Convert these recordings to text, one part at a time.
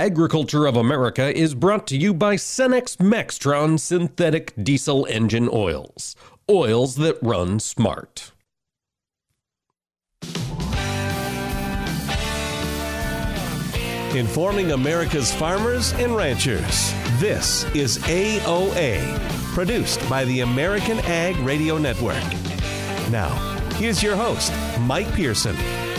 Agriculture of America is brought to you by Cenex Maxtron synthetic diesel engine oils. Oils that run smart. Informing America's farmers and ranchers. This is AOA, produced by the American Ag Radio Network. Now, here's your host, Mike Pearson.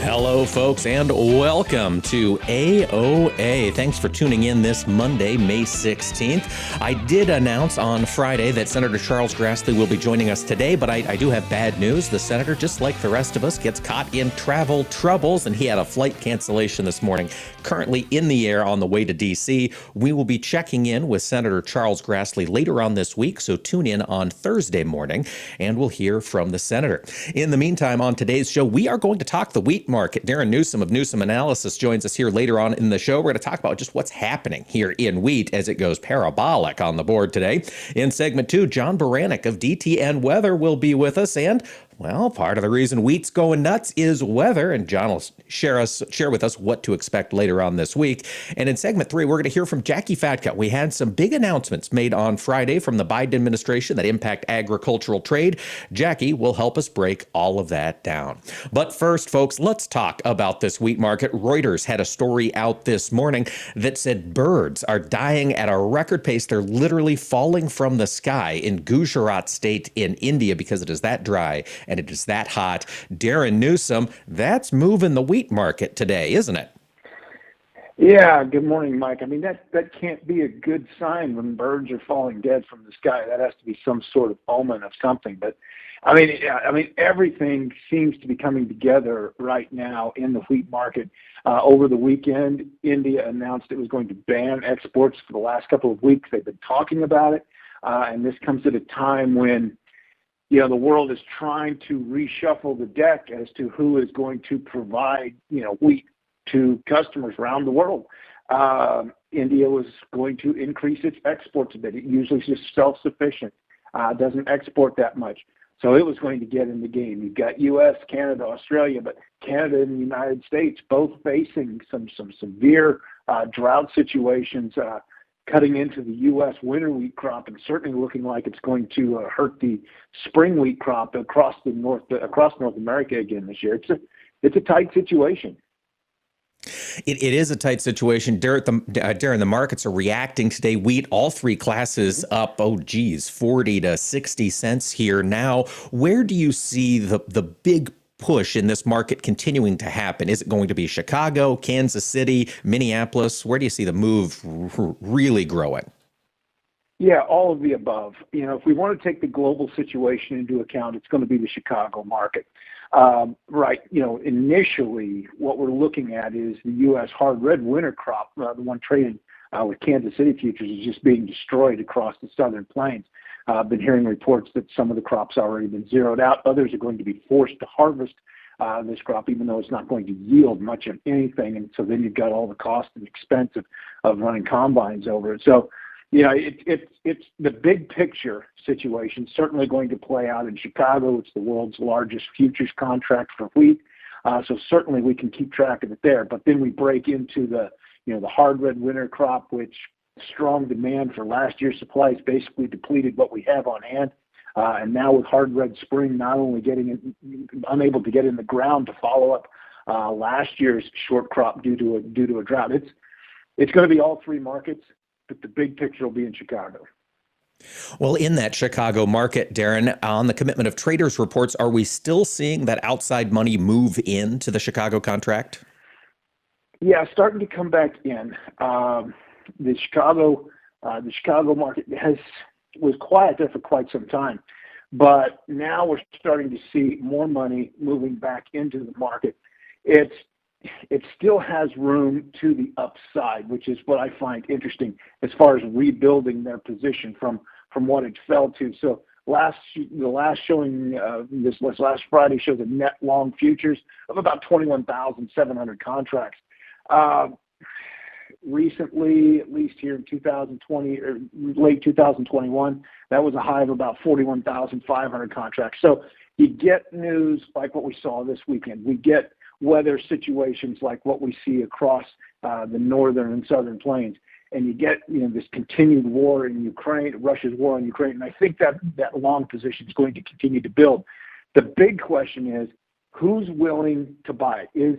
Hello, folks, and welcome to AOA. Thanks for tuning in this Monday, May 16th. I did announce on Friday that Senator Charles Grassley will be joining us today, but I, I, do have bad news. The senator, just like the rest of us, gets caught in travel troubles, and he had a flight cancellation this morning. Currently in the air on the way to D.C. We will be checking in with Senator Charles Grassley later on this week, so tune in on Thursday morning, and we'll hear from the senator. In the meantime, on today's show, we are going to talk the wheat market. Darin Newsom of Newsom Analysis joins us here later on in the show. We're going to talk about just what's happening here in wheat as it goes parabolic on the board today. In segment two, John Baranick of DTN Weather will be with us, and well, part of the reason wheat's going nuts is weather, and John will share us share with us what to expect later on this week. And in segment three, we're going to hear from Jacqui Fatka. We had some big announcements made on Friday from the Biden administration that impact agricultural trade. Jacqui will help us break all of that down. But first, folks, let's talk about this wheat market. Reuters had a story out this morning that said birds are dying at a record pace. They're literally falling from the sky in Gujarat state in India because it is that dry and it is that hot. Darin Newsom, that's moving the wheat market today, isn't it? Yeah, good morning, Mike. I mean that that can't be a good sign when birds are falling dead from the sky. That has to be some sort of omen of something. But I mean, I mean everything seems to be coming together right now in the wheat market. Uh, over the weekend, India announced it was going to ban exports for the last couple of weeks. They've been talking about it, uh, and this comes at a time when you know the world is trying to reshuffle the deck as to who is going to provide you know wheat to customers around the world. Um, India was going to increase its exports a bit. It usually is self-sufficient, uh, doesn't export that much. So it was going to get in the game. You've got U.S., Canada, Australia, but Canada and the United States both facing some some severe uh, drought situations. Uh, cutting into the U.S. winter wheat crop and certainly looking like it's going to uh, hurt the spring wheat crop across the north across North America again this year. It's a it's a tight situation. It, it is a tight situation. Darin the, uh, Darin, the markets are reacting today. Wheat, all three classes up, oh, geez, 40 to 60 cents here now. Where do you see the, the big push in this market continuing to happen? Is it going to be Chicago, Kansas City, Minneapolis? Where do you see the move really growing? Yeah, all of the above. You know, if we want to take the global situation into account, it's going to be the Chicago market. Um, right. You know, initially, what we're looking at is the U.S. hard red winter crop, uh, the one traded uh, with Kansas City futures, is just being destroyed across the southern plains. I've been hearing reports that some of the crops already been zeroed out. Others are going to be forced to harvest uh, this crop, even though it's not going to yield much of anything. And so then you've got all the cost and expense of, of running combines over it. So, you know, it, it, it's the big picture situation certainly going to play out in Chicago. It's the world's largest futures contract for wheat. Uh, so certainly we can keep track of it there. But then we break into the, you know, the hard red winter crop, which strong demand for last year's supplies basically depleted what we have on hand. Uh, and now with hard red spring not only getting in, unable to get in the ground to follow up uh, last year's short crop due to a due to a drought, it's it's going to be all three markets, but the big picture will be in Chicago. Well, in that Chicago market, Darin, on the commitment of traders reports, are we still seeing that outside money move into the Chicago contract? Yeah, starting to come back in. Um, the Chicago uh, the Chicago market has was quiet there for quite some time, but now we're starting to see more money moving back into the market. It's it still has room to the upside, which is what I find interesting as far as rebuilding their position from from what it fell to. So last the last showing uh, this was last Friday shows a net long futures of about 21,700 contracts. Uh, recently, at least here in 2020 or late 2021, that was a high of about 41,500 contracts. So you get news like what we saw this weekend. We get weather situations like what we see across uh, the northern and southern plains, and you get you know this continued war in Ukraine, Russia's war in Ukraine, and I think that that long position is going to continue to build. The big question is who's willing to buy it? Is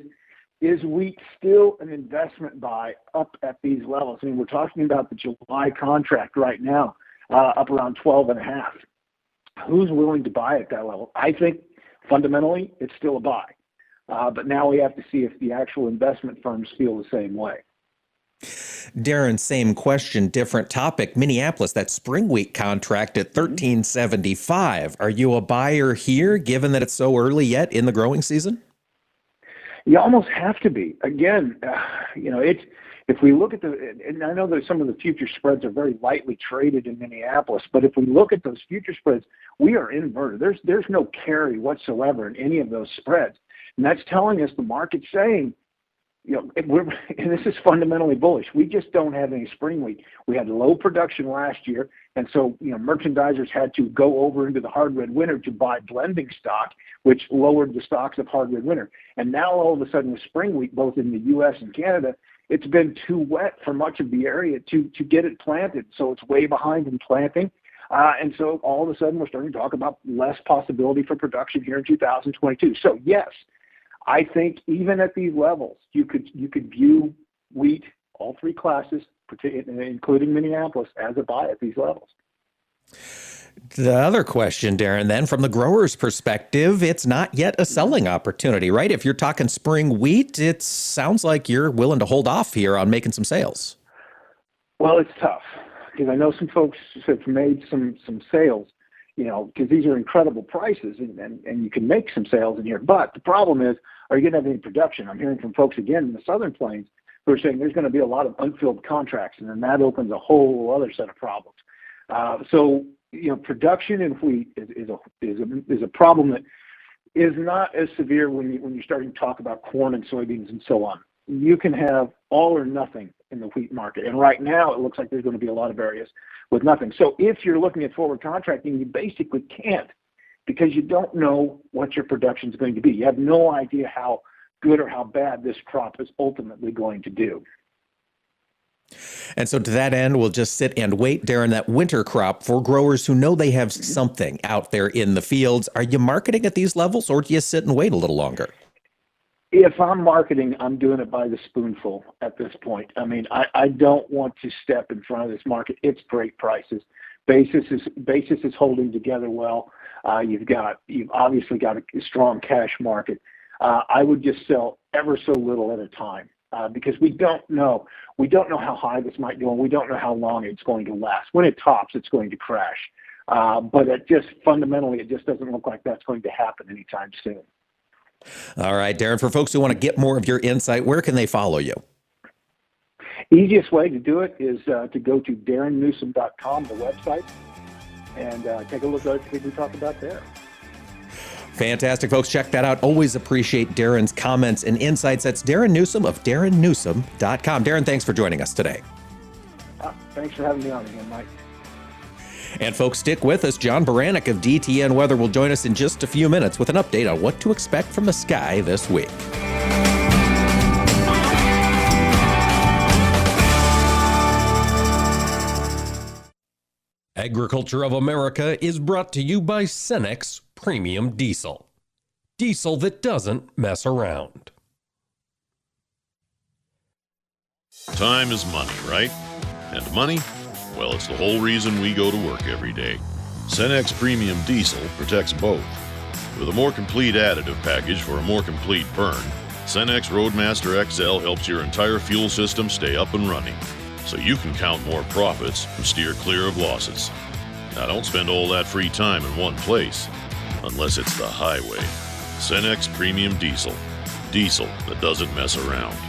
is wheat still an investment buy up at these levels? I mean, we're talking about the July contract right now, uh, up around 12 and a half. Who's willing to buy at that level? I think fundamentally it's still a buy. Uh, but now we have to see if the actual investment firms feel the same way. Darin, same question, different topic. Minneapolis, that spring wheat contract at 1375. Are you a buyer here given that it's so early yet in the growing season? You almost have to be. Again, you know, it's if we look at the, and I know that some of the future spreads are very lightly traded in Minneapolis, but if we look at those future spreads, we are inverted. There's there's no carry whatsoever in any of those spreads, and that's telling us the market's saying you know, we're, and this is fundamentally bullish. We just don't have any spring wheat. We had low production last year, and so you know, merchandisers had to go over into the hard red winter to buy blending stock, which lowered the stocks of hard red winter. And now all of a sudden, with spring wheat, both in the U.S. and Canada, it's been too wet for much of the area to to get it planted. So it's way behind in planting. Uh, and so all of a sudden, we're starting to talk about less possibility for production here in 2022. So yes, I think even at these levels, you could you could view wheat, all three classes, including Minneapolis, as a buy at these levels. The other question, Darin, then from the grower's perspective, it's not yet a selling opportunity, right? If you're talking spring wheat, it sounds like you're willing to hold off here on making some sales. Well, it's tough because I know some folks have made some some sales you know, because these are incredible prices and, and, and you can make some sales in here. But the problem is, are you going to have any production? I'm hearing from folks again in the Southern Plains who are saying there's going to be a lot of unfilled contracts, and then that opens a whole other set of problems. Uh, so, you know, production in wheat is, is, a, is, a, is a problem that is not as severe when, you, when you're starting to talk about corn and soybeans and so on. You can have all or nothing in the wheat market. And right now, it looks like there's going to be a lot of areas with nothing. So if you're looking at forward contracting, you basically can't because you don't know what your production is going to be. You have no idea how good or how bad this crop is ultimately going to do. And so, to that end, we'll just sit and wait during that winter crop for growers who know they have mm-hmm. something out there in the fields. Are you marketing at these levels, or do you sit and wait a little longer? If I'm marketing, I'm doing it by the spoonful at this point. I mean, I, I don't want to step in front of this market. It's great prices. Basis is basis is holding together well. Uh, you've got you've obviously got a strong cash market. Uh, I would just sell ever so little at a time uh, because we don't know we don't know how high this might go and we don't know how long it's going to last. When it tops, it's going to crash. Uh, but it just fundamentally, it just doesn't look like that's going to happen anytime soon. All right, Darin, for folks who want to get more of your insight, where can they follow you? Easiest way to do it is uh, to go to darinnewsom.com, the website, and uh, take a look at everything we can talk about there. Fantastic, folks. Check that out. Always appreciate Darin's comments and insights. That's Darin Newsom of darinnewsom.com. Darin, thanks for joining us today. Uh, thanks for having me on again, Mike. And folks, stick with us. John Baranick of DTN Weather will join us in just a few minutes with an update on what to expect from the sky this week. Agriculture of America is brought to you by Cenex Premium Diesel. Diesel that doesn't mess around. Time is money, right? And money well, it's the whole reason we go to work every day. Cenex Premium Diesel protects both. With a more complete additive package for a more complete burn, Cenex Roadmaster XL helps your entire fuel system stay up and running, so you can count more profits and steer clear of losses. Now, don't spend all that free time in one place, unless it's the highway. Cenex Premium Diesel. Diesel that doesn't mess around.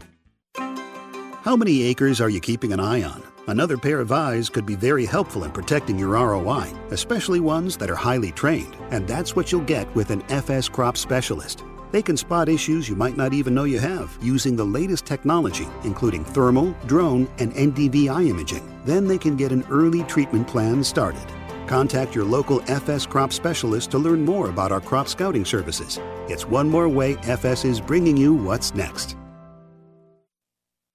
How many acres are you keeping an eye on? Another pair of eyes could be very helpful in protecting your ROI, especially ones that are highly trained. And that's what you'll get with an FS crop specialist. They can spot issues you might not even know you have using the latest technology, including thermal, drone, and NDVI imaging. Then they can get an early treatment plan started. Contact your local FS crop specialist to learn more about our crop scouting services. It's one more way FS is bringing you what's next.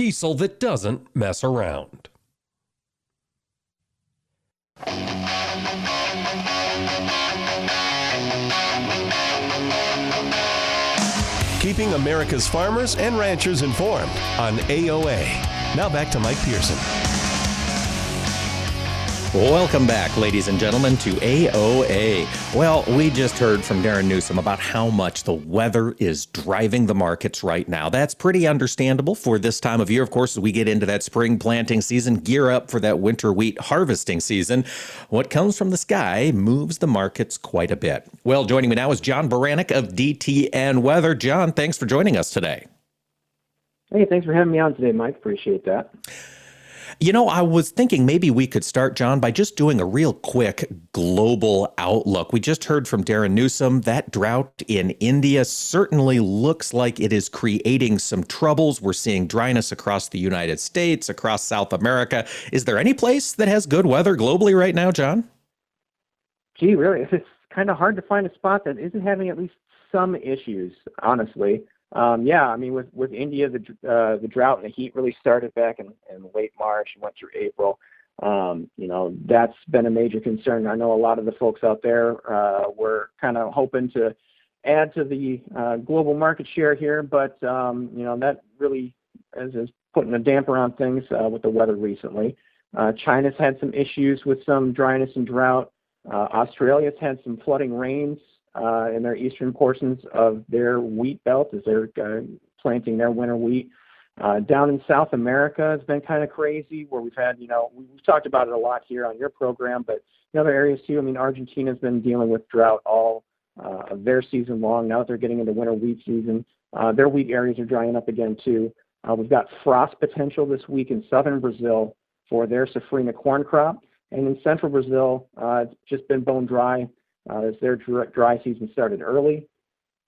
Diesel that doesn't mess around. Keeping America's farmers and ranchers informed on AOA. Now back to Mike Pearson. Welcome back, ladies and gentlemen, to AOA. Well, we just heard from Darin Newsom about how much the weather is driving the markets right now. That's pretty understandable for this time of year. Of course, as we get into that spring planting season, gear up for that winter wheat harvesting season. What comes from the sky moves the markets quite a bit. Well, joining me now is John Baranick of DTN Weather. John, thanks for joining us today. Hey, thanks for having me on today, Mike. Appreciate that. You know, I was thinking maybe we could start, John, by just doing a real quick global outlook. We just heard from Darin Newsom that drought in India certainly looks like it is creating some troubles. We're seeing dryness across the United States, across South America. Is there any place that has good weather globally right now, John? Gee, really? It's kind of hard to find a spot that isn't having at least some issues, honestly. Um, yeah, I mean, with with India, the uh, the drought and the heat really started back in, in late March and went through April. Um, you know, that's been a major concern. I know a lot of the folks out there uh, were kind of hoping to add to the uh, global market share here, but um, you know that really is, is putting a damper on things uh, with the weather recently. Uh, China's had some issues with some dryness and drought. Uh, Australia's had some flooding rains in their eastern portions of their wheat belt as they're uh, planting their winter wheat. Uh, down in South America it's been kind of crazy where we've had, you know, we've talked about it a lot here on your program, but in other areas too. I mean, Argentina's been dealing with drought all uh, of their season long. Now that they're getting into winter wheat season, uh, their wheat areas are drying up again too. Uh, we've got frost potential this week in southern Brazil for their safrinha corn crop. And in central Brazil, uh, it's just been bone dry uh, as their dry season started early.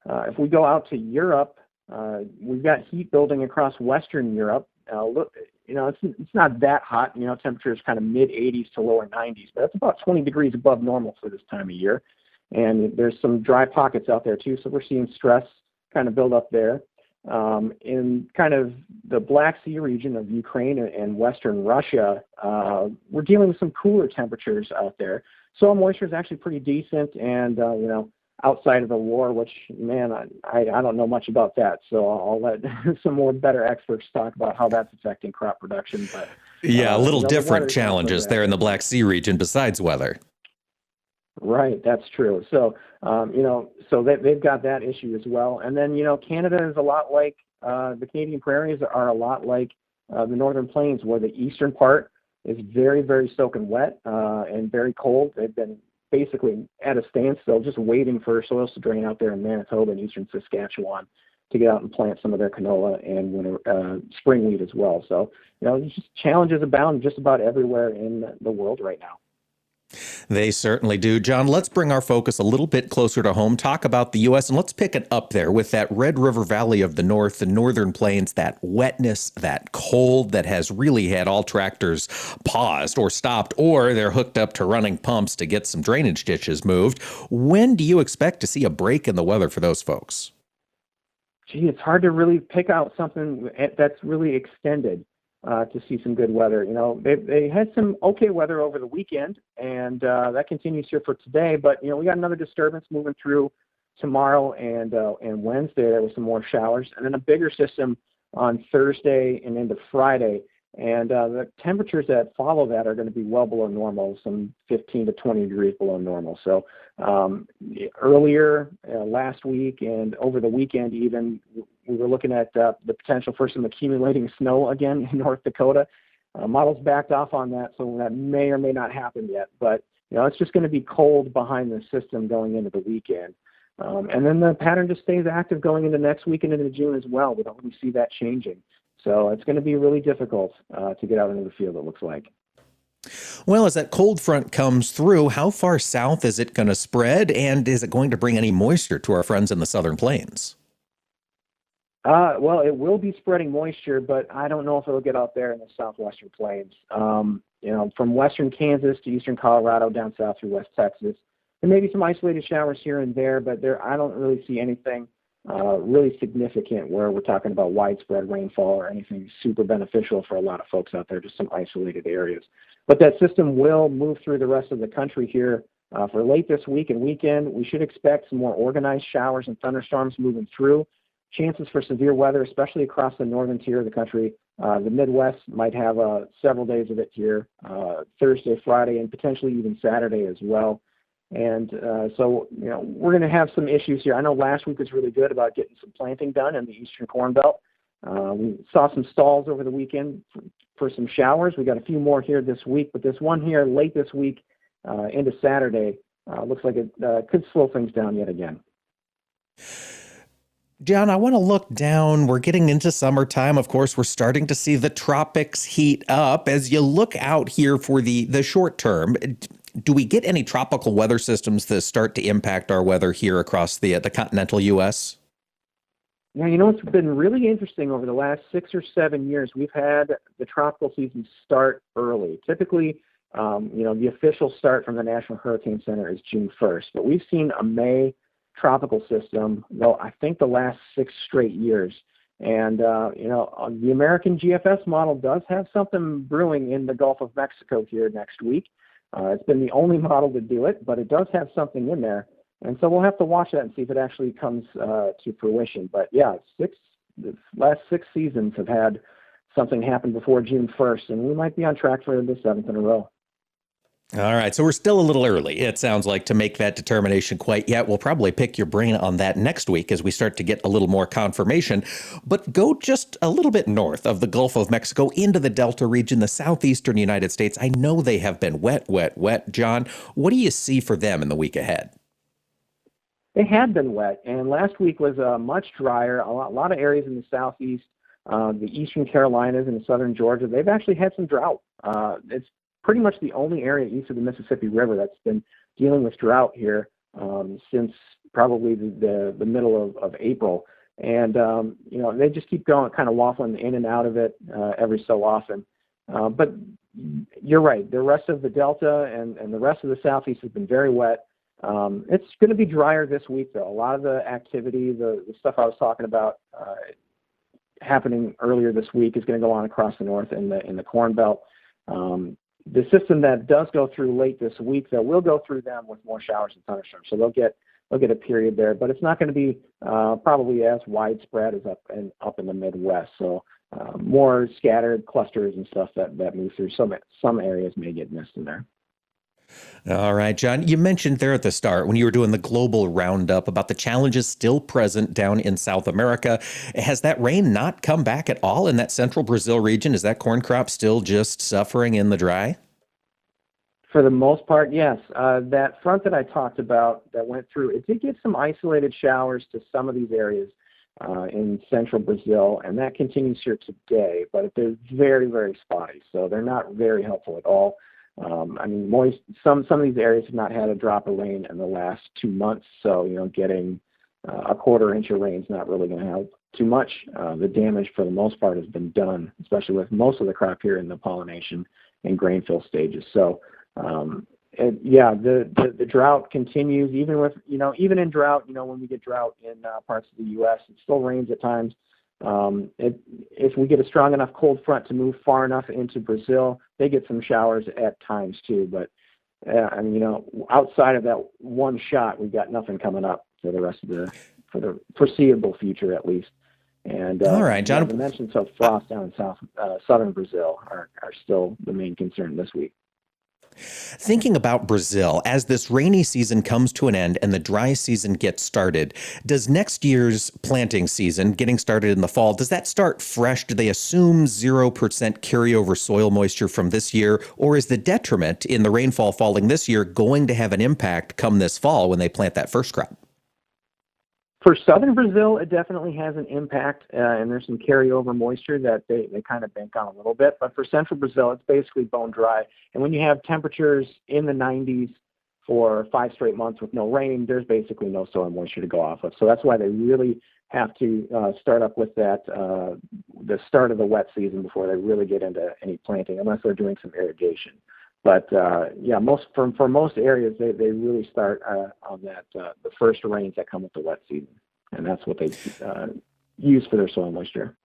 Uh, if we go out to Europe, uh, we've got heat building across Western Europe. Uh, look, you know, it's it's not that hot. You know, temperatures kind of mid 80s to lower 90s, but that's about 20 degrees above normal for this time of year. and there's some dry pockets out there too. So we're seeing stress kind of build up there. Um, in kind of the Black Sea region of Ukraine and Western Russia, uh, we're dealing with some cooler temperatures out there. Soil moisture is actually pretty decent, and uh, you know, outside of the war, which man, I, I don't know much about that, so I'll let some more better experts talk about how that's affecting crop production. But yeah, uh, a little you know, different the challenges there in the Black Sea region besides weather. Right, that's true. So, um, you know, so they, they've got that issue as well. And then, you know, Canada is a lot like uh, the Canadian prairies are a lot like uh, the northern plains, where the eastern part is very, very soaking wet uh, and very cold. They've been basically at a standstill, just waiting for soils to drain out there in Manitoba and eastern Saskatchewan to get out and plant some of their canola and winter uh, spring wheat as well. So, you know, just challenges abound just about everywhere in the world right now. They certainly do. John, let's bring our focus a little bit closer to home, talk about the U.S., and let's pick it up there with that Red River Valley of the North, the northern plains, that wetness, that cold that has really had all tractors paused or stopped, or they're hooked up to running pumps to get some drainage ditches moved. When do you expect to see a break in the weather for those folks? Gee, it's hard to really pick out something eh, that's really extended uh, to see some good weather. You know, they they had some okay weather over the weekend, and uh, that continues here for today. But you know, we got another disturbance moving through tomorrow and uh, and Wednesday. There was some more showers, and then a bigger system on Thursday and into Friday. And uh, the temperatures that follow that are going to be well below normal, some 15 to 20 degrees below normal. So um, earlier uh, last week and over the weekend, even we were looking at uh, the potential for some accumulating snow again in North Dakota. Uh, models backed off on that, so that may or may not happen yet. But you know, it's just going to be cold behind the system going into the weekend. Um, and then the pattern just stays active going into next week and into June as well. We don't really see that changing. So it's going to be really difficult uh, to get out into the field, it looks like. Well, as that cold front comes through, how far south is it going to spread? And is it going to bring any moisture to our friends in the southern plains? Uh, well, it will be spreading moisture, but I don't know if it'll get out there in the southwestern plains. Um, you know, from western Kansas to eastern Colorado, down south through west Texas, and maybe some isolated showers here and there, but there I don't really see anything uh, really significant where we're talking about widespread rainfall or anything super beneficial for a lot of folks out there, just some isolated areas. But that system will move through the rest of the country here uh, for late this week and weekend. We should expect some more organized showers and thunderstorms moving through. Chances for severe weather, especially across the northern tier of the country. Uh, the Midwest might have uh, several days of it here, uh, Thursday, Friday, and potentially even Saturday as well. And uh, so, you know, we're going to have some issues here. I know last week was really good about getting some planting done in the eastern corn belt. Uh, we saw some stalls over the weekend for, for, some showers. We got a few more here this week, but this one here late this week uh, into Saturday uh, looks like it uh, could slow things down yet again. John, I want to look down. We're getting into summertime. Of course, we're starting to see the tropics heat up. As you look out here for the the short term, do we get any tropical weather systems that start to impact our weather here across the the continental U.S.? Yeah, you know it's been really interesting over the last six or seven years. We've had the tropical season start early. Typically, um, you know, the official start from the National Hurricane Center is June 1st, but we've seen a May tropical system, though I think the last six straight years. And uh, you know, the American GFS model does have something brewing in the Gulf of Mexico here next week. Uh, it's been the only model to do it, but it does have something in there. And so we'll have to watch that and see if it actually comes uh, to fruition. But yeah, six the last six seasons have had something happen before June 1st, and we might be on track for the seventh in a row. All right, so we're still a little early, it sounds like, to make that determination quite yet. We'll probably pick your brain on that next week as we start to get a little more confirmation. But go just a little bit north of the Gulf of Mexico into the Delta region, the southeastern United States. I know they have been wet, wet, wet. John, what do you see for them in the week ahead? They had been wet, and last week was uh, much drier. A lot, a lot of areas in the southeast, uh, the eastern Carolinas and southern Georgia, they've actually had some drought. Uh, it's pretty much the only area east of the Mississippi River that's been dealing with drought here um, since probably the, the, the middle of, of April. And, um, you know, they just keep going, kind of waffling in and out of it uh, every so often. Uh, but you're right. The rest of the Delta and, and the rest of the Southeast has been very wet. Um, it's going to be drier this week, though. A lot of the activity, the, the stuff I was talking about uh, happening earlier this week, is going to go on across the north in the in the Corn Belt. Um, the system that does go through late this week, though, will go through them with more showers and thunderstorms. So they'll get they'll get a period there, but it's not going to be uh, probably as widespread as up and up in the Midwest. So uh, more scattered clusters and stuff that that move through. Some some areas may get missed in there. All right, John, you mentioned there at the start when you were doing the global roundup about the challenges still present down in South America. Has that rain not come back at all in that central Brazil region? Is that corn crop still just suffering in the dry? For the most part, yes. Uh, that front that I talked about that went through, it did give some isolated showers to some of these areas uh, in central Brazil, and that continues here today, but they're very, very spotty, so they're not very helpful at all. Um, I mean, moist, some some of these areas have not had a drop of rain in the last two months, so you know, getting uh, a quarter inch of rain is not really going to help too much. Uh, the damage, for the most part, has been done, especially with most of the crop here in the pollination and grain fill stages. So um, and yeah, the, the, the drought continues even with you know even in drought. You know when we get drought in uh, parts of the U.S., it still rains at times. Um, it, if we get a strong enough cold front to move far enough into Brazil, they get some showers at times too. But uh, I mean, you know, outside of that one shot, we've got nothing coming up for the rest of the for the foreseeable future, at least. And uh, all right, John. The mentions of frost down in south uh, southern Brazil are are still the main concern this week. Thinking about Brazil, as this rainy season comes to an end and the dry season gets started, does next year's planting season, getting started in the fall, does that start fresh? Do they assume 0% carryover soil moisture from this year? Or is the detriment in the rainfall falling this year going to have an impact come this fall when they plant that first crop? For southern Brazil, it definitely has an impact, uh, and there's some carryover moisture that they, they kind of bank on a little bit. But for central Brazil, it's basically bone dry. And when you have temperatures in the 90s for five straight months with no rain, there's basically no soil moisture to go off of. So that's why they really have to uh, start up with that uh, the start of the wet season before they really get into any planting, unless they're doing some irrigation. But uh, yeah, most for for most areas, they they really start uh, on that uh, the first rains that come with the wet season, and that's what they uh, use for their soil moisture.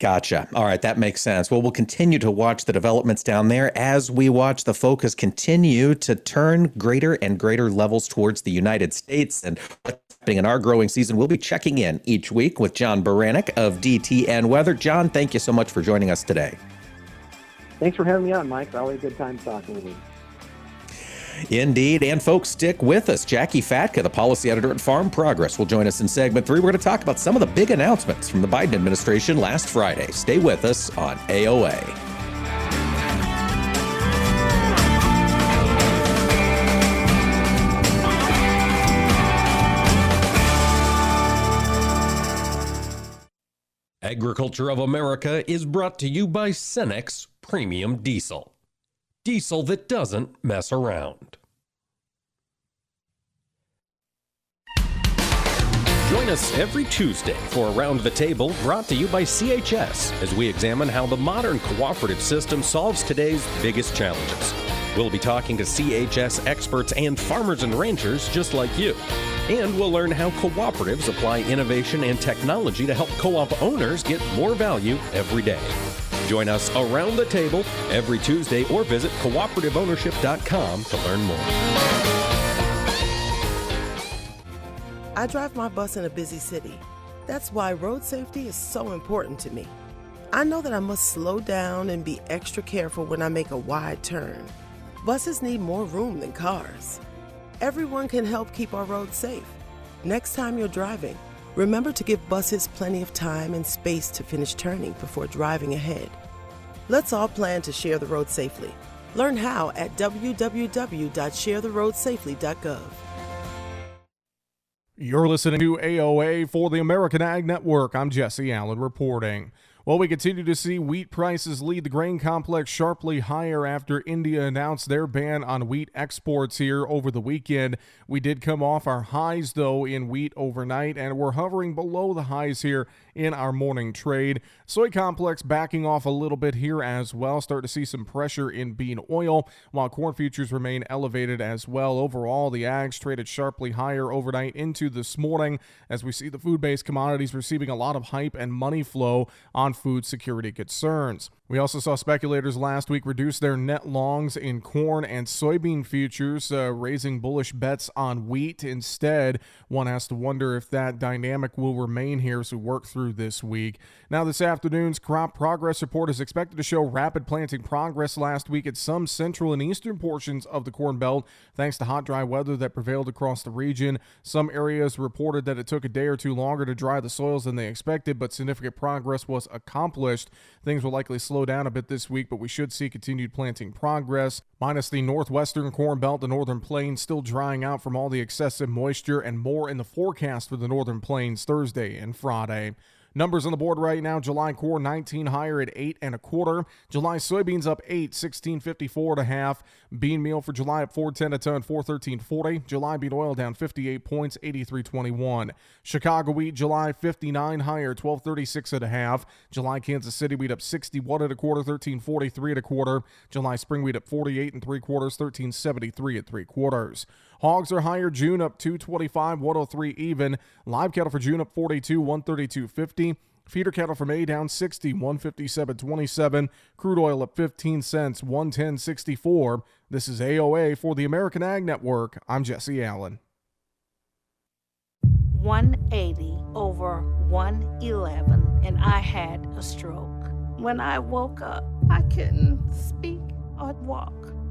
Gotcha. All right, that makes sense. Well, we'll continue to watch the developments down there as we watch the focus continue to turn greater and greater levels towards the United States and what's happening in our growing season. We'll be checking in each week with John Baranick of DTN Weather. John, thank you so much for joining us today. Thanks for having me on, Mike. It's always a good time talking with you. Indeed. And folks, stick with us. Jacqui Fatka, the policy editor at Farm Progress, will join us in segment three. We're going to talk about some of the big announcements from the Biden administration last Friday. Stay with us on AOA. Agriculture of America is brought to you by Cenex Premium Diesel. Diesel that doesn't mess around. Join us every Tuesday for Around the Table brought to you by CHS as we examine how the modern cooperative system solves today's biggest challenges. We'll be talking to CHS experts and farmers and ranchers just like you. And we'll learn how cooperatives apply innovation and technology to help co op owners get more value every day. Join us around the table every Tuesday or visit cooperativeownership.com to learn more. I drive my bus in a busy city. That's why road safety is so important to me. I know that I must slow down and be extra careful when I make a wide turn. Buses need more room than cars. Everyone can help keep our roads safe. Next time you're driving, remember to give buses plenty of time and space to finish turning before driving ahead. Let's all plan to share the road safely. Learn how at www.sharetheroadsafely.gov. You're listening to AOA for the American Ag Network. I'm Jesse Allen reporting. Well, we continue to see wheat prices lead the grain complex sharply higher after India announced their ban on wheat exports here over the weekend. We did come off our highs, though, in wheat overnight, and we're hovering below the highs here in our morning trade. Soy complex backing off a little bit here as well. Start to see some pressure in bean oil, while corn futures remain elevated as well. Overall, the ags traded sharply higher overnight into this morning as we see the food based commodities receiving a lot of hype and money flow on food security concerns. We also saw speculators last week reduce their net longs in corn and soybean futures, uh, raising bullish bets on wheat. Instead, one has to wonder if that dynamic will remain here as we work through this week. Now, this afternoon's crop progress report is expected to show rapid planting progress last week at some central and eastern portions of the Corn Belt, thanks to hot, dry weather that prevailed across the region. Some areas reported that it took a day or two longer to dry the soils than they expected, but significant progress was accomplished. Things will likely slow slow down a bit this week, but we should see continued planting progress. Minus the northwestern corn belt, the northern plains still drying out from all the excessive moisture, and more in the forecast for the northern plains Thursday and Friday. Numbers on the board right now: July corn 19 higher at eight and a quarter. July soybeans up eight, 16.54 and a half. Bean meal for July up 410 a ton, 413.40. July bean oil down 58 points, 83.21. Chicago wheat July 59 higher, 1236 and a half. July Kansas City wheat up 61 and a quarter, 1343 and a quarter. July spring wheat up 48 and three quarters, 1373 at three quarters. Hogs are higher. June up 225, 103 even. Live cattle for June up 42, 132.50. Feeder cattle for May down 60, 157.27. Crude oil up 15 cents, 110.64. This is AOA for the American Ag Network. I'm Jesse Allen. 180 over 111, and I had a stroke. When I woke up, I couldn't speak or walk.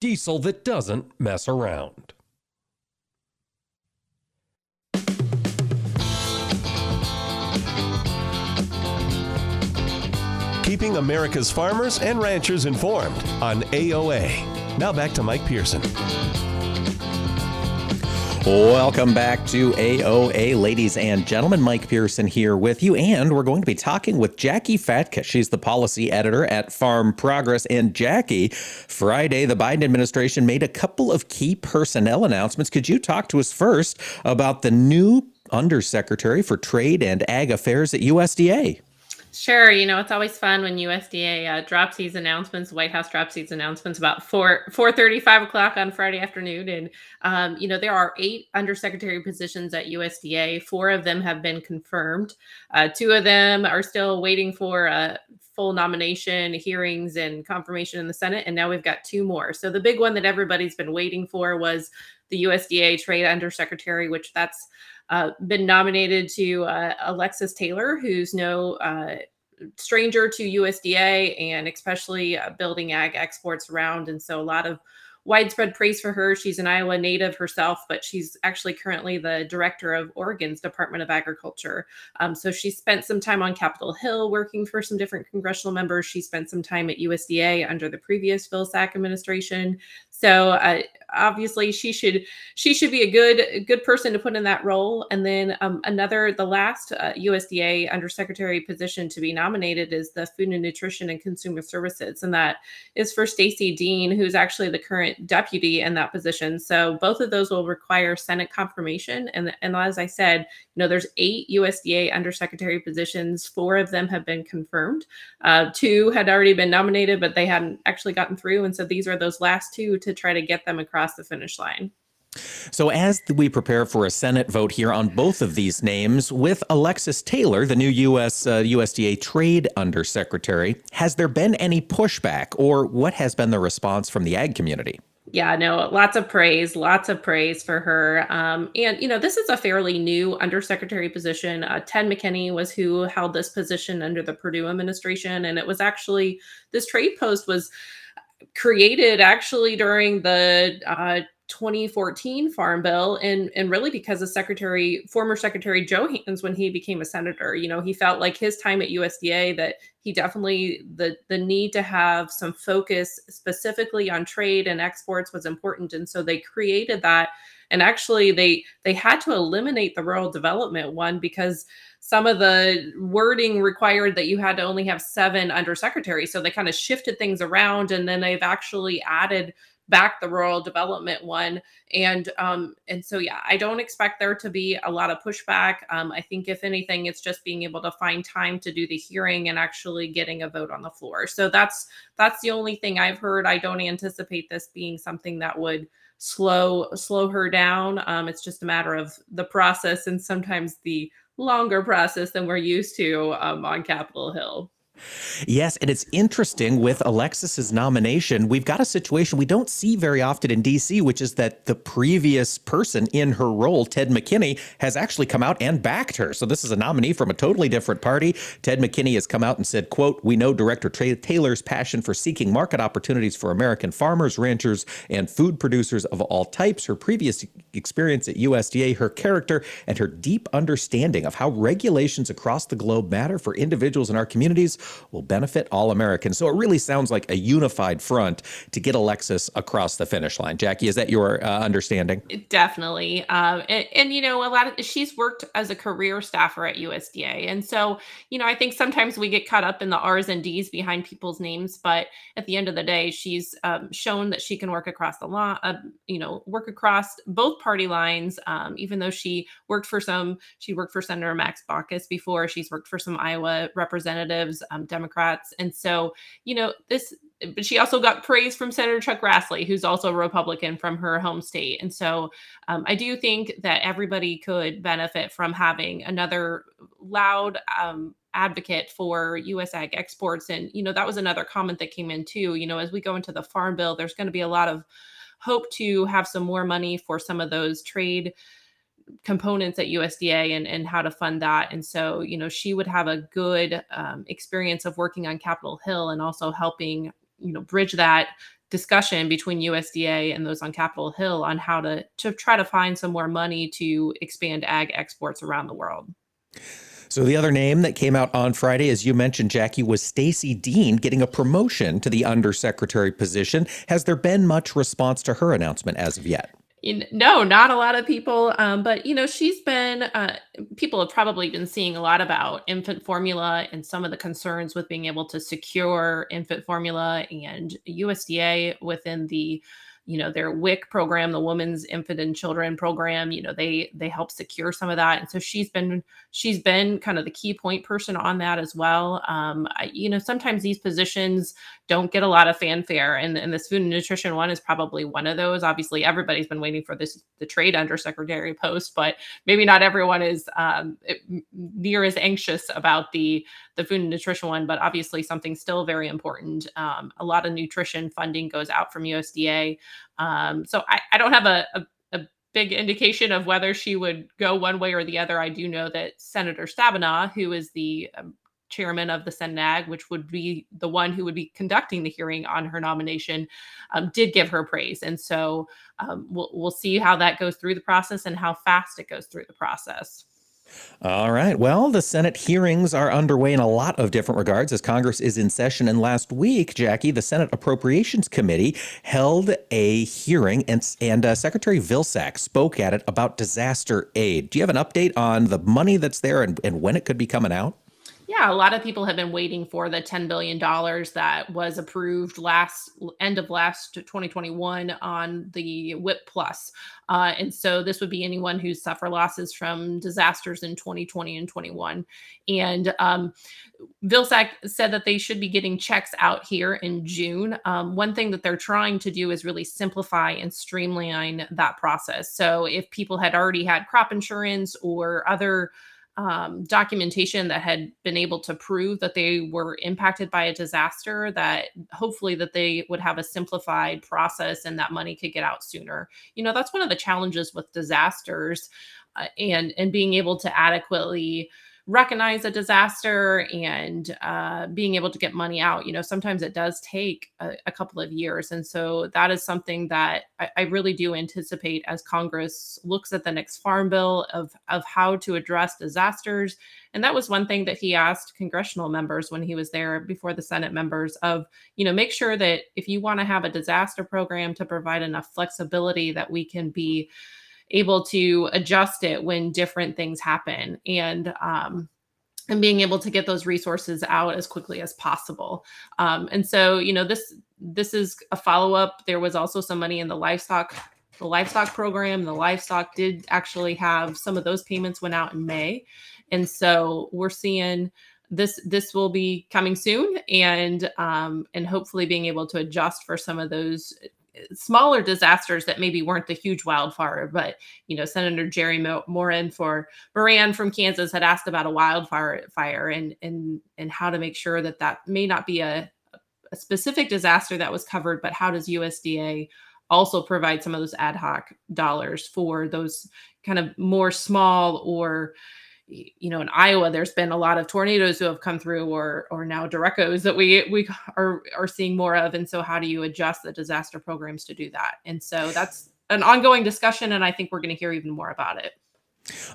diesel that doesn't mess around. Keeping America's farmers and ranchers informed on AOA. Now back to Mike Pearson. Welcome back to AOA, ladies and gentlemen. Mike Pearson here with you, and we're going to be talking with Jacqui Fatka. She's the policy editor at Farm Progress. And Jacqui, Friday, the Biden administration made a couple of key personnel announcements. Could you talk to us first about the new undersecretary for Trade and Ag Affairs at USDA? Sure. You know, it's always fun when USDA uh, drops these announcements. White House drops these announcements about four four thirty five o'clock on Friday afternoon, and um, you know there are eight undersecretary positions at USDA. Four of them have been confirmed. Uh, two of them are still waiting for uh, full nomination hearings and confirmation in the Senate, and now we've got two more. So the big one that everybody's been waiting for was the USDA Trade Undersecretary, which that's uh, been nominated to uh, Alexis Taylor, who's no uh, stranger to USDA and especially uh, building ag exports around. And so a lot of widespread praise for her. She's an Iowa native herself, but she's actually currently the director of Oregon's Department of Agriculture. Um, so she spent some time on Capitol Hill working for some different congressional members. She spent some time at USDA under the previous Vilsack administration. So uh, obviously she should she should be a good good person to put in that role. And then um, another the last uh, USDA undersecretary position to be nominated is the Food and Nutrition and Consumer Services, and that is for Stacy Dean, who's actually the current deputy in that position. So both of those will require Senate confirmation. And and as I said, you know, there's eight USDA undersecretary positions. Four of them have been confirmed. Uh, two had already been nominated, but they hadn't actually gotten through. And so these are those last two to try to get them across the finish line. So, as we prepare for a Senate vote here on both of these names, with Alexis Taylor, the new U.S. Uh, USDA Trade Undersecretary, has there been any pushback, or what has been the response from the ag community? Yeah, no, lots of praise, lots of praise for her. Um, and, you know, this is a fairly new undersecretary position. Uh, Ted McKinney was who held this position under the Perdue administration. And it was actually, this trade post was created actually during the uh, 2014 farm bill and and really because of secretary former secretary joe when he became a senator. You know he felt like his time at usda that he definitely the the need to have some focus specifically on trade and exports was important. And so they created that and actually they they had to eliminate the rural development one because some of the wording required that you had to only have seven undersecretaries. So they kind of shifted things around and then they've actually added back the rural development one. And um and so yeah i don't expect there to be a lot of pushback. Um i think if anything it's just being able to find time to do the hearing and actually getting a vote on the floor. So that's that's the only thing i've heard. I don't anticipate this being something that would slow slow her down. Um it's just a matter of the process and sometimes the longer process than we're used to um, on capitol hill Yes, and it's interesting with Alexis's nomination. We've got a situation we don't see very often in DC, which is that the previous person in her role, Ted McKinney, has actually come out and backed her. So this is a nominee from a totally different party. Ted McKinney has come out and said, quote, "We know Director Taylor's passion for seeking market opportunities for American farmers, ranchers, and food producers of all types, her previous experience at USDA, her character, and her deep understanding of how regulations across the globe matter for individuals in our communities will benefit all Americans. So it really sounds like a unified front to get Alexis across the finish line. Jacqui, is that your uh, understanding? Definitely. Um, and, and, you know, a lot of she's worked as a career staffer at USDA. And so, you know, I think sometimes we get caught up in the R's and D's behind people's names. But at the end of the day, she's um, shown that she can work across the law, uh, you know, work across both party lines. Um, even though she worked for some, she worked for Senator Max Baucus before, she's worked for some Iowa representatives. Um, Democrats. And so, you know, this, but she also got praise from Senator Chuck Grassley, who's also a Republican from her home state. And so um, I do think that everybody could benefit from having another loud, um, advocate for US ag exports. And, you know, that was another comment that came in too. You know, as we go into the farm bill, there's going to be a lot of hope to have some more money for some of those trade components at USDA and, and how to fund that. And so, you know, she would have a good um, experience of working on Capitol Hill and also helping, you know, bridge that discussion between USDA and those on Capitol Hill on how to to try to find some more money to expand ag exports around the world. So the other name that came out on Friday, as you mentioned, Jacqui, was Stacey Dean getting a promotion to the undersecretary position. Has there been much response to her announcement as of yet? No, not a lot of people. Um, but you know, she's been. Uh, people have probably been seeing a lot about infant formula and some of the concerns with being able to secure infant formula and USDA within the you know their WIC program, the Women's Infant and Children program. You know they they help secure some of that, and so she's been she's been kind of the key point person on that as well. Um, I, you know sometimes these positions don't get a lot of fanfare, and, and this food and nutrition one is probably one of those. Obviously, everybody's been waiting for this the trade undersecretary post, but maybe not everyone is um, near as anxious about the the food and nutrition one. But obviously, something still very important. Um, a lot of nutrition funding goes out from USDA. Um, so I, I don't have a, a, a, big indication of whether she would go one way or the other. I do know that Senator Stabenow, who is the um, chairman of the Senag, which would be the one who would be conducting the hearing on her nomination, um, did give her praise. And so um, we'll, we'll see how that goes through the process and how fast it goes through the process. All right. Well, the Senate hearings are underway in a lot of different regards as Congress is in session. And last week, Jacqui, the Senate Appropriations Committee held a hearing, and, and uh, Secretary Vilsack spoke at it about disaster aid. Do you have an update on the money that's there and, and when it could be coming out? Yeah, a lot of people have been waiting for the $10 billion that was approved last end of last 2021 on the WHIP Plus. Uh, and so this would be anyone who suffer losses from disasters in 2020 and 21. And um, Vilsack said that they should be getting checks out here in June. Um, one thing that they're trying to do is really simplify and streamline that process. So if people had already had crop insurance or other um, documentation that had been able to prove that they were impacted by a disaster that hopefully that they would have a simplified process and that money could get out sooner. You know that's one of the challenges with disasters uh, and and being able to adequately recognize a disaster and uh, being able to get money out. You know, sometimes it does take a, a couple of years. And so that is something that I, I, really do anticipate as Congress looks at the next farm bill of, of how to address disasters. And that was one thing that he asked congressional members when he was there before the Senate members of, you know, make sure that if you want to have a disaster program to provide enough flexibility that we can be able to adjust it when different things happen and um, and being able to get those resources out as quickly as possible. Um, and so you know this this is a follow-up. There was also some money in the livestock the livestock program. The livestock did actually have some of those payments went out in may. And so we're seeing this this will be coming soon and um, and hopefully being able to adjust for some of those smaller disasters that maybe weren't the huge wildfire, but you know, Senator Jerry Moran for Moran from Kansas had asked about a wildfire fire and and and how to make sure that that may not be a, a specific disaster that was covered, but how does USDA also provide some of those ad hoc dollars for those kind of more small or you know in Iowa there's been a lot of tornadoes who have come through or or now derechos that we we are are seeing more of and so how do you adjust the disaster programs to do that and so that's an ongoing discussion and I think we're going to hear even more about it.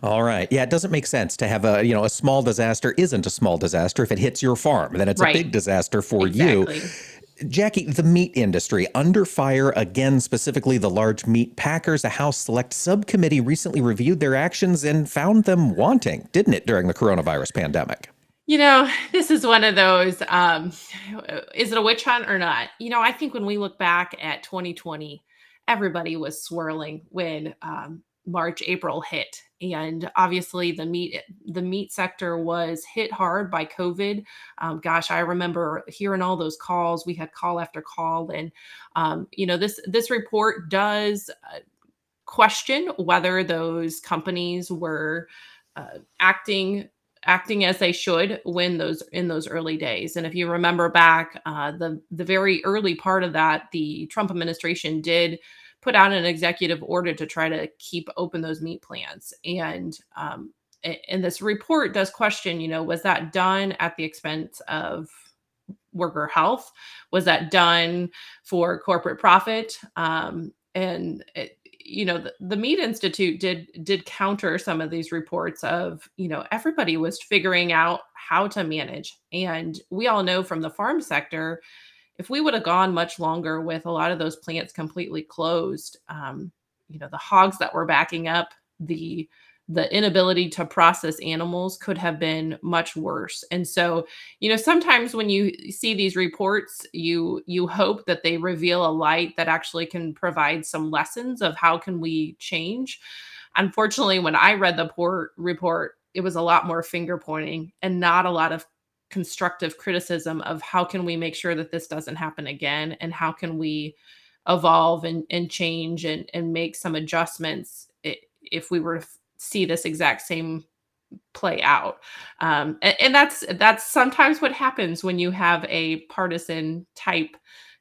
All right. Yeah, it doesn't make sense to have a, you know, a small disaster isn't a small disaster if it hits your farm. Then it's right. a big disaster for exactly. you. Jacqui, the meat industry under fire again, specifically the large meat packers. A House Select Subcommittee recently reviewed their actions and found them wanting, didn't it, during the coronavirus pandemic? You know, this is one of those um, is it a witch hunt or not? You know, I think when we look back at 2020, everybody was swirling when um, March, April hit. And obviously the meat the meat sector was hit hard by COVID. Um, gosh, I remember hearing all those calls. We had call after call, and um, you know this this report does uh, question whether those companies were uh, acting acting as they should when those in those early days and if you remember back uh, the the very early part of that the trump administration did put out an executive order to try to keep open those meat plants. And um, and this report does question, you know, was that done at the expense of worker health? Was that done for corporate profit? Um, and it, you know, the, the Meat Institute did did counter some of these reports of, you know, everybody was figuring out how to manage, and we all know from the farm sector if we would have gone much longer with a lot of those plants completely closed, um, you know, the hogs that were backing up, the the inability to process animals could have been much worse. And so, you know, sometimes when you see these reports, you you hope that they reveal a light that actually can provide some lessons of how can we change. Unfortunately, when I read the report, report it was a lot more finger pointing and not a lot of constructive criticism of how can we make sure that this doesn't happen again and how can we evolve and, and change and, and make some adjustments if we were to see this exact same play out. Um, and, and that's that's sometimes what happens when you have a partisan type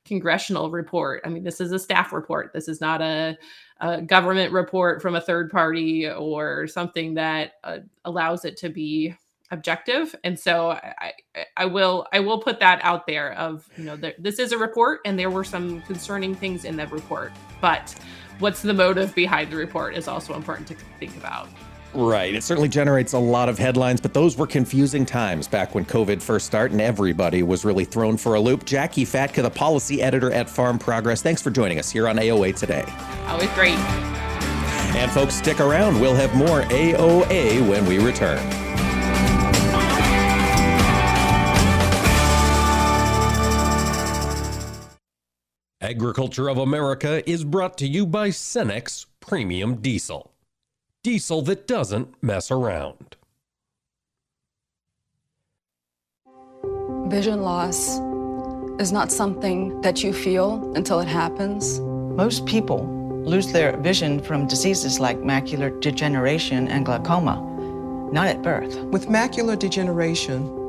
congressional report. I mean this is a staff report. This is not a, a government report from a third party or something that uh, allows it to be objective and so i i will i will put that out there of you know this is a report and there were some concerning things in that report but what's the motive behind the report is also important to think about Right. It certainly generates a lot of headlines, but those were confusing times back when COVID first started and everybody was really thrown for a loop. Jacqui Fatka, the policy editor at Farm Progress, thanks for joining us here on AOA today. Always great. And folks, stick around. We'll have more AOA when we return. Agriculture of America is brought to you by Cenex Premium Diesel. Diesel that doesn't mess around. Vision loss is not something that you feel until it happens. Most people lose their vision from diseases like macular degeneration and glaucoma, not at birth. With macular degeneration,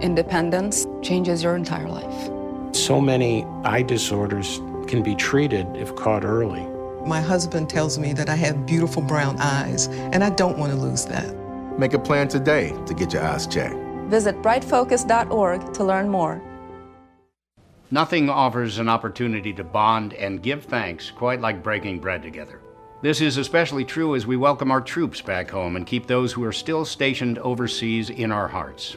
independence, changes your entire life. So many eye disorders can be treated if caught early. My husband tells me that I have beautiful brown eyes, and I don't want to lose that. Make a plan today to get your eyes checked. Visit brightfocus.org to learn more. Nothing offers an opportunity to bond and give thanks quite like breaking bread together. This is especially true as we welcome our troops back home and keep those who are still stationed overseas in our hearts.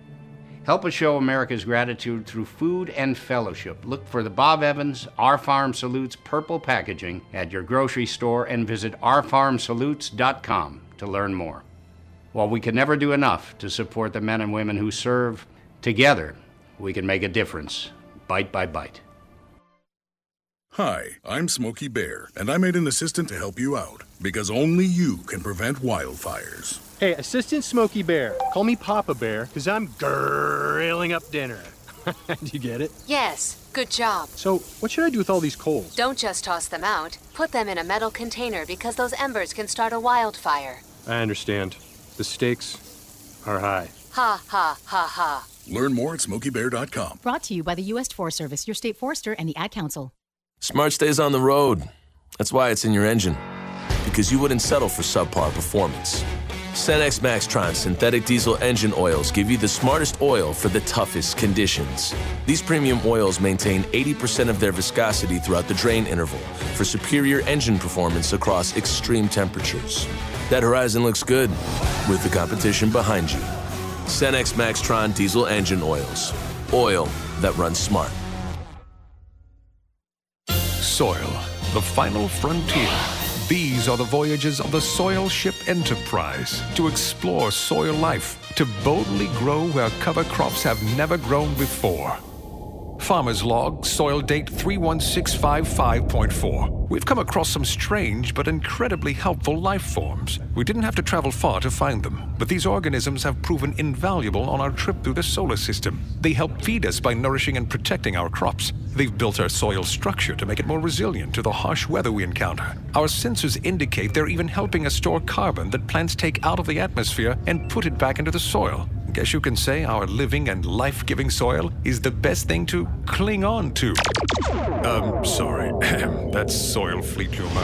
Help us show America's gratitude through food and fellowship. Look for the Bob Evans Our Farm Salutes purple packaging at your grocery store and visit ourfarmsalutes.com to learn more. While we can never do enough to support the men and women who serve, together we can make a difference, bite by bite. Hi, I'm Smokey Bear, and I made an assistant to help you out because only you can prevent wildfires. Hey, Assistant Smokey Bear, call me Papa Bear because I'm grilling up dinner. do you get it? Yes, good job. So, what should I do with all these coals? Don't just toss them out. Put them in a metal container because those embers can start a wildfire. I understand. The stakes are high. Ha ha ha ha. Learn more at smokeybear.com. Brought to you by the U.S. Forest Service, your state forester, and the Ad Council. Smart stays on the road. That's why it's in your engine. Because you wouldn't settle for subpar performance. Cenex Maxtron synthetic diesel engine oils give you the smartest oil for the toughest conditions. These premium oils maintain 80% of their viscosity throughout the drain interval for superior engine performance across extreme temperatures. That horizon looks good with the competition behind you. Cenex Maxtron diesel engine oils. Oil that runs smart. Soil, the final frontier. These are the voyages of the Soil Ship Enterprise to explore soil life, to boldly grow where cover crops have never grown before. Farmer's Log, soil date 31655.4. We've come across some strange but incredibly helpful life forms. We didn't have to travel far to find them, but these organisms have proven invaluable on our trip through the solar system. They help feed us by nourishing and protecting our crops. They've built our soil structure to make it more resilient to the harsh weather we encounter. Our sensors indicate they're even helping us store carbon that plants take out of the atmosphere and put it back into the soil. Guess you can say our living and life giving soil is the best thing to cling on to. Um, sorry. That's soil fleet humor.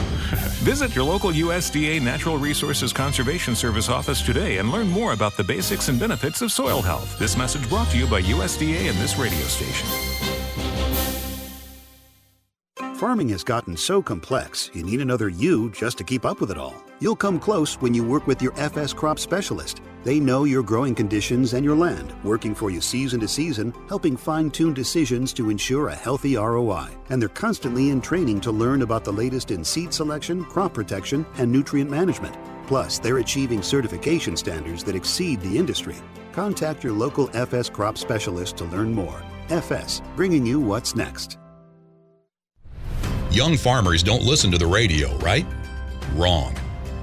Visit your local USDA Natural Resources Conservation Service office today and learn more about the basics and benefits of soil health. This message brought to you by USDA and this radio station. Farming has gotten so complex, you need another you just to keep up with it all. You'll come close when you work with your FS crop specialist. They know your growing conditions and your land, working for you season to season, helping fine tune decisions to ensure a healthy ROI. And they're constantly in training to learn about the latest in seed selection, crop protection, and nutrient management. Plus, they're achieving certification standards that exceed the industry. Contact your local FS crop specialist to learn more. FS, bringing you what's next. Young farmers don't listen to the radio, right? Wrong.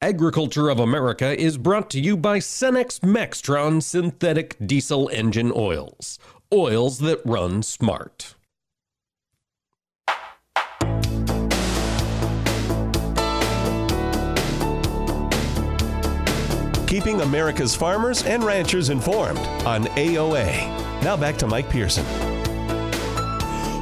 Agriculture of America is brought to you by Cenex Maxtron synthetic diesel engine oils. Oils that run smart. Keeping America's farmers and ranchers informed on AOA. Now back to Mike Pearson.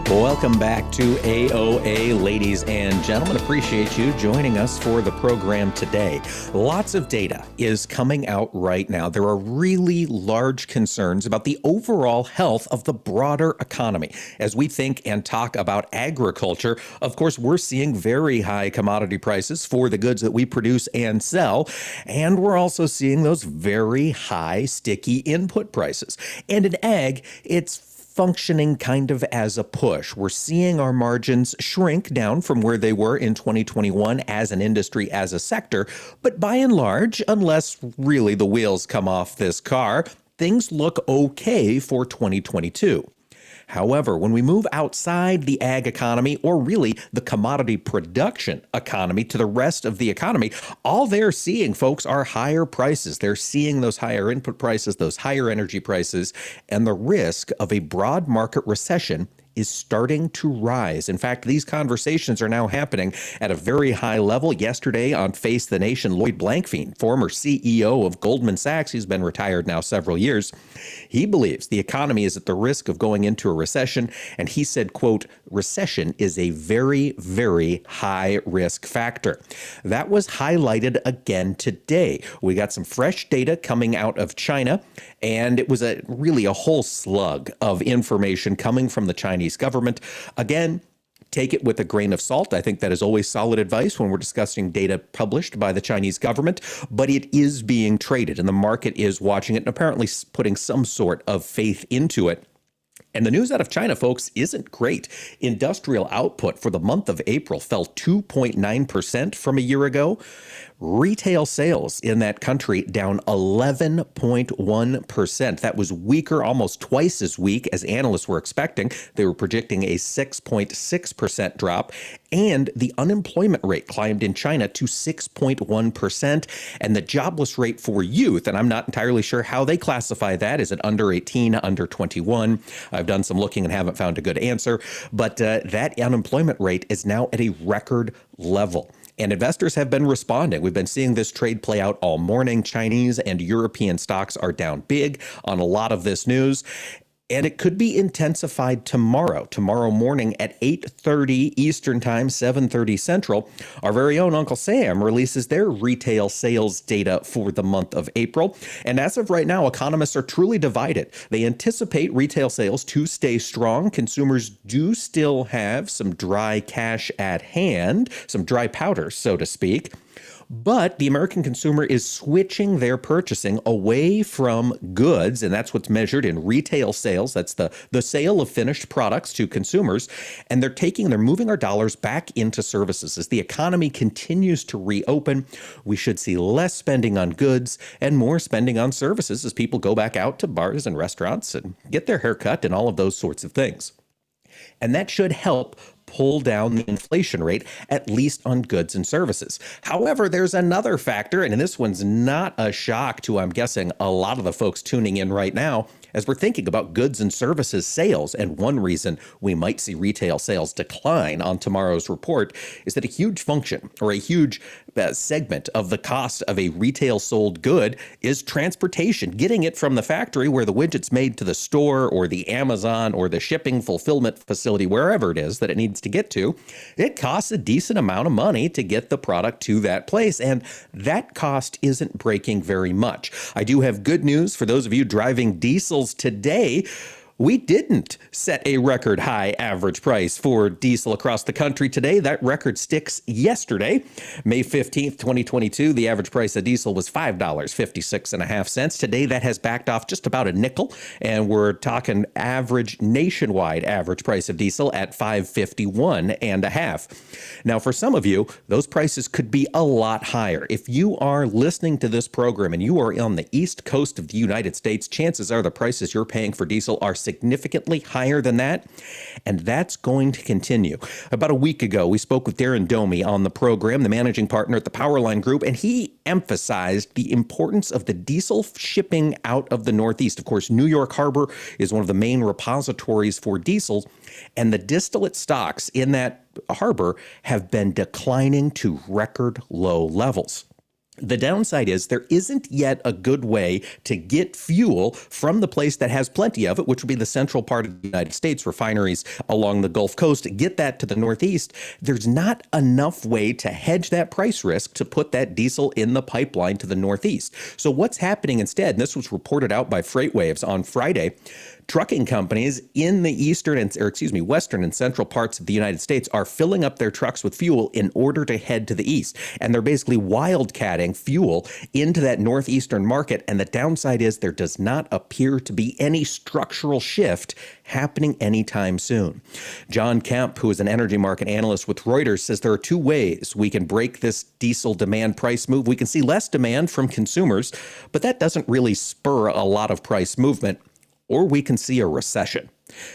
Welcome back to AOA, ladies and gentlemen. Appreciate you joining us for the program today. Lots of data is coming out right now. There are really large concerns about the overall health of the broader economy. As we think and talk about agriculture, of course, we're seeing very high commodity prices for the goods that we produce and sell. And we're also seeing those very high, sticky input prices. And in ag, it's functioning kind of as a push. We're seeing our margins shrink down from where they were in 2021 as an industry, as a sector. But by and large, unless really the wheels come off this car, things look okay for 2022. However, when we move outside the ag economy, or really the commodity production economy, to the rest of the economy, all they're seeing, folks, are higher prices. They're seeing those higher input prices, those higher energy prices, and the risk of a broad market recession is starting to rise. In fact, these conversations are now happening at a very high level. Yesterday on Face the Nation, Lloyd Blankfein, former CEO of Goldman Sachs, he's been retired now several years, he believes the economy is at the risk of going into a recession. And he said, quote, recession is a very, very high risk factor. That was highlighted again today. We got some fresh data coming out of China, and it was a really a whole slug of information coming from the Chinese government. Again, take it with a grain of salt. I think that is always solid advice when we're discussing data published by the Chinese government, but it is being traded and the market is watching it and apparently putting some sort of faith into it. And the news out of China, folks, isn't great. Industrial output for the month of April fell 2.9% from a year ago. Retail sales in that country down 11.1%. That was weaker, almost twice as weak as analysts were expecting. They were predicting a 6.6% drop. And the unemployment rate climbed in China to 6.1%. And the jobless rate for youth, and I'm not entirely sure how they classify that. Is it under 18, under 21? I've done some looking and haven't found a good answer. But uh, that unemployment rate is now at a record level. And investors have been responding. We've been seeing this trade play out all morning. Chinese and European stocks are down big on a lot of this news and it could be intensified tomorrow tomorrow morning at 8.30 eastern time 7.30 central. Our very own uncle sam releases their retail sales data for the month of april. And as of right now economists are truly divided. They anticipate retail sales to stay strong. Consumers do still have some dry cash at hand some dry powder so to speak but the American consumer is switching their purchasing away from goods, and that's what's measured in retail sales. That's the, the sale of finished products to consumers. And they're taking, they're moving our dollars back into services. As the economy continues to reopen, we should see less spending on goods and more spending on services as people go back out to bars and restaurants and get their hair cut and all of those sorts of things. And that should help pull down the inflation rate, at least on goods and services. However, there's another factor, and this one's not a shock to, I'm guessing, a lot of the folks tuning in right now, as we're thinking about goods and services sales. And one reason we might see retail sales decline on tomorrow's report is that a huge function or a huge uh, segment of the cost of a retail sold good is transportation, getting it from the factory where the widget's made to the store or the Amazon or the shipping fulfillment facility, wherever it is that it needs to get to. It costs a decent amount of money to get the product to that place. And that cost isn't breaking very much. I do have good news for those of you driving diesels today we didn't set a record high average price for diesel across the country today. That record sticks yesterday, May 15th, 2022. The average price of diesel was $5.56.5. Today, that has backed off just about a nickel, and we're talking average nationwide average price of diesel at 551 and a half. Now, for some of you, those prices could be a lot higher. If you are listening to this program and you are on the east coast of the United States, chances are the prices you're paying for diesel are significantly higher than that. And that's going to continue. About a week ago, we spoke with Darren Domi on the program, the managing partner at the Powerline Group, and he emphasized the importance of the diesel shipping out of the Northeast. Of course, New York Harbor is one of the main repositories for diesel, and the distillate stocks in that harbor have been declining to record low levels. The downside is there isn't yet a good way to get fuel from the place that has plenty of it, which would be the central part of the United States, refineries along the Gulf Coast, get that to the Northeast. There's not enough way to hedge that price risk to put that diesel in the pipeline to the Northeast. So, what's happening instead, and this was reported out by FreightWaves on Friday, trucking companies in the eastern and or excuse me western and central parts of the United States are filling up their trucks with fuel in order to head to the east and they're basically wildcatting fuel into that northeastern market and the downside is there does not appear to be any structural shift happening anytime soon. John Kemp, who is an energy market analyst with Reuters, says there are two ways we can break this diesel demand price move. We can see less demand from consumers, but that doesn't really spur a lot of price movement or we can see a recession.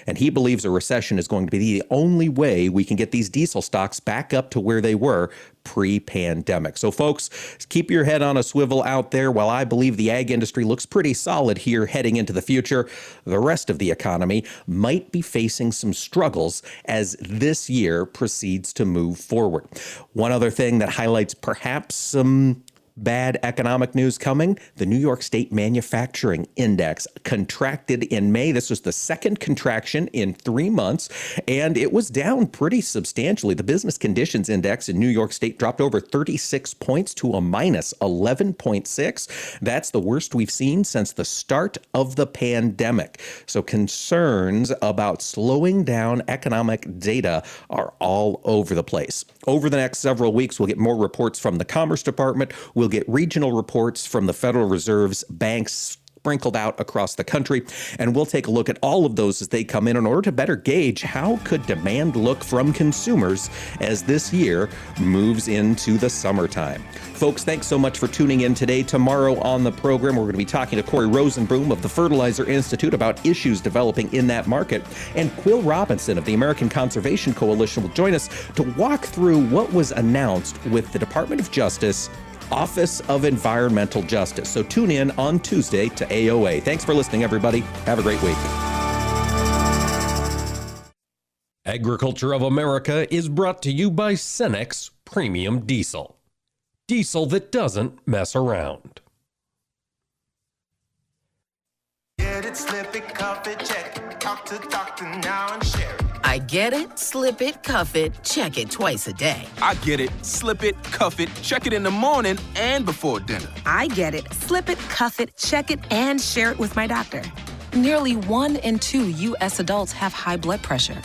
And he believes a recession is going to be the only way we can get these diesel stocks back up to where they were pre pandemic. So, folks, keep your head on a swivel out there. While I believe the ag industry looks pretty solid here heading into the future, the rest of the economy might be facing some struggles as this year proceeds to move forward. One other thing that highlights perhaps some bad economic news coming. The New York State Manufacturing Index contracted in May. This was the second contraction in three months, and it was down pretty substantially. The Business Conditions Index in New York State dropped over 36 points to a minus 11.6. That's the worst we've seen since the start of the pandemic. So concerns about slowing down economic data are all over the place. Over the next several weeks, we'll get more reports from the Commerce Department. We'll get regional reports from the Federal Reserve's banks sprinkled out across the country. And we'll take a look at all of those as they come in in order to better gauge how could demand look from consumers as this year moves into the summertime. Folks thanks so much for tuning in today. Tomorrow on the program we're going to be talking to corey rosenbusch of the fertilizer institute about issues developing in that market. And quill robinson of the american conservation coalition will join us to walk through what was announced with the department of justice Office of Environmental Justice. So tune in on Tuesday to AOA. Thanks for listening, everybody. Have a great week. Agriculture of America is brought to you by Cenex Premium Diesel. Diesel that doesn't mess around. Get it, slip it, cuff it, check it. Talk to doctor now and share it. I get it, slip it, cuff it, check it twice a day. I get it, slip it, cuff it, check it in the morning and before dinner. I get it, slip it, cuff it, check it, and share it with my doctor. Nearly one in two U.S. adults have high blood pressure.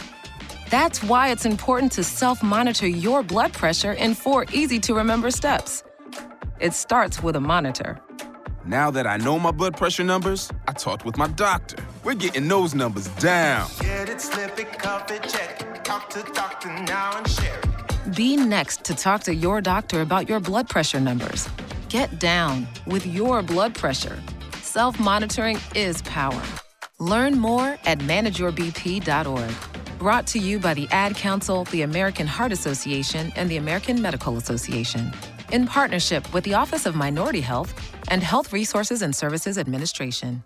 That's why it's important to self monitor your blood pressure in four easy to remember steps. It starts with a monitor. Now that I know my blood pressure numbers, I talked with my doctor. We're getting those numbers down. Get it, slip it, cuff it, check it. Talk to doctor now and share it. Be next to talk to your doctor about your blood pressure numbers. Get down with your blood pressure. Self monitoring is power. Learn more at manageyourbp.org. Brought to you by the Ad Council, the American Heart Association, and the American Medical Association. In partnership with the Office of Minority Health and Health Resources and Services Administration.